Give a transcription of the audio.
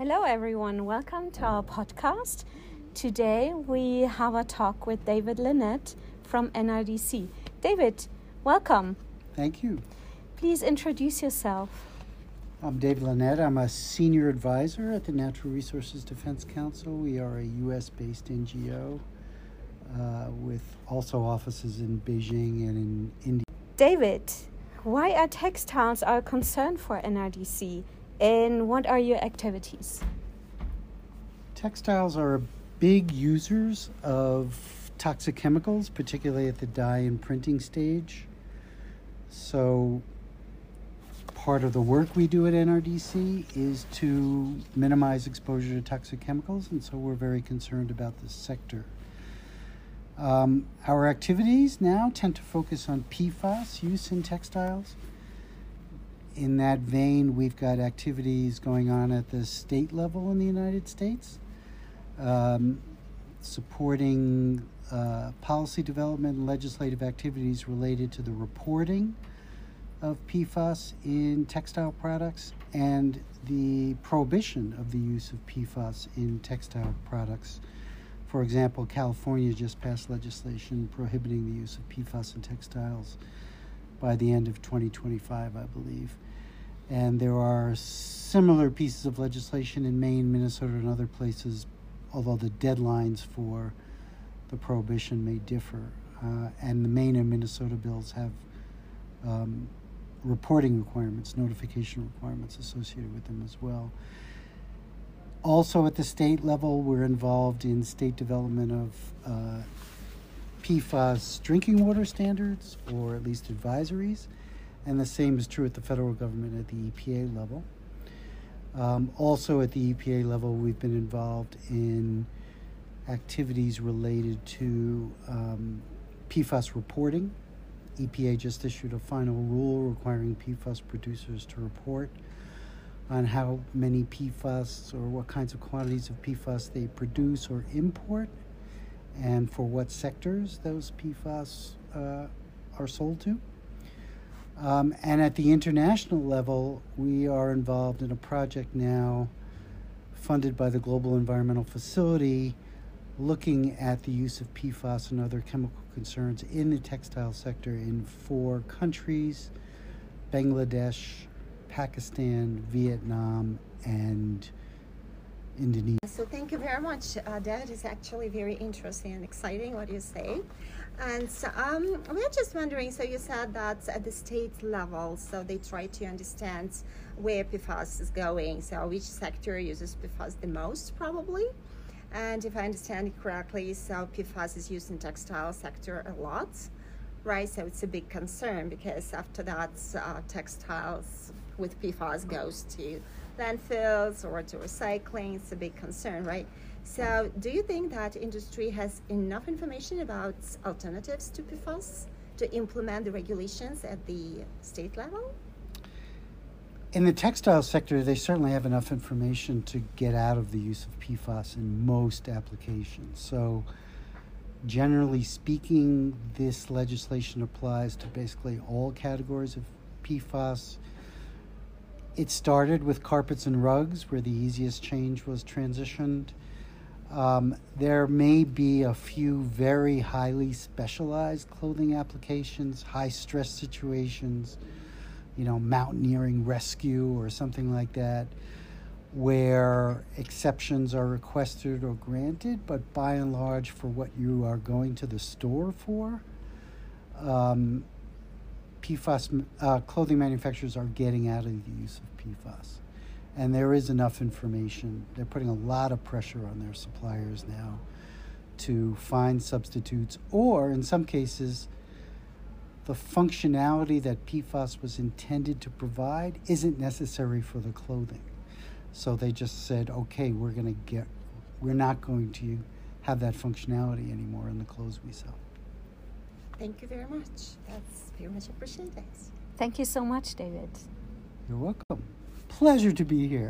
Hello, everyone. Welcome to our podcast. Today we have a talk with David Lennett from NRDC. David, welcome. Thank you. Please introduce yourself. I'm David Lennett. I'm a senior advisor at the Natural Resources Defense Council. We are a U.S. based NGO uh, with also offices in Beijing and in India. David, why are textiles a concern for NRDC and what are your activities? Textiles are big users of toxic chemicals, particularly at the dye and printing stage. So, part of the work we do at NRDC is to minimize exposure to toxic chemicals, and so we're very concerned about this sector. Um, our activities now tend to focus on PFAS use in textiles. In that vein, we've got activities going on at the state level in the United States, um, supporting uh, policy development and legislative activities related to the reporting of PFAS in textile products and the prohibition of the use of PFAS in textile products. For example, California just passed legislation prohibiting the use of PFAS in textiles by the end of 2025, I believe. And there are similar pieces of legislation in Maine, Minnesota, and other places, although the deadlines for the prohibition may differ. Uh, and the Maine and Minnesota bills have um, reporting requirements, notification requirements associated with them as well. Also, at the state level, we're involved in state development of uh, PFAS drinking water standards, or at least advisories, and the same is true at the federal government at the EPA level. Um, also, at the EPA level, we've been involved in activities related to um, PFAS reporting EPA just issued a final rule requiring PFAS producers to report on how many PFAS or what kinds of quantities of PFAS they produce or import, and for what sectors those PFAS uh, are sold to. Um, and at the international level, we are involved in a project now funded by the Global Environmental Facility looking at the use of PFAS and other chemical concerns in the textile sector in four countries Bangladesh, Pakistan, Vietnam, and Indonesia. So, thank you very much. Uh, that is actually very interesting and exciting what you say. And so, um, we're just wondering so, you said that at the state level, so they try to understand where PFAS is going. So, which sector uses PFAS the most, probably? And if I understand it correctly, so PFAS is used in textile sector a lot, right? So it's a big concern because after that, uh, textiles with PFAS goes to landfills or to recycling. It's a big concern, right? So do you think that industry has enough information about alternatives to PFAS to implement the regulations at the state level? In the textile sector, they certainly have enough information to get out of the use of PFAS in most applications. So, generally speaking, this legislation applies to basically all categories of PFAS. It started with carpets and rugs, where the easiest change was transitioned. Um, there may be a few very highly specialized clothing applications, high stress situations you know, mountaineering rescue or something like that, where exceptions are requested or granted, but by and large, for what you are going to the store for, um, PFAS uh, clothing manufacturers are getting out of the use of PFAS. And there is enough information. They're putting a lot of pressure on their suppliers now to find substitutes, or in some cases, the functionality that PFAS was intended to provide isn't necessary for the clothing. So they just said, okay, we're going to get, we're not going to have that functionality anymore in the clothes we sell. Thank you very much. That's very much appreciated. Thank you so much, David. You're welcome. Pleasure to be here.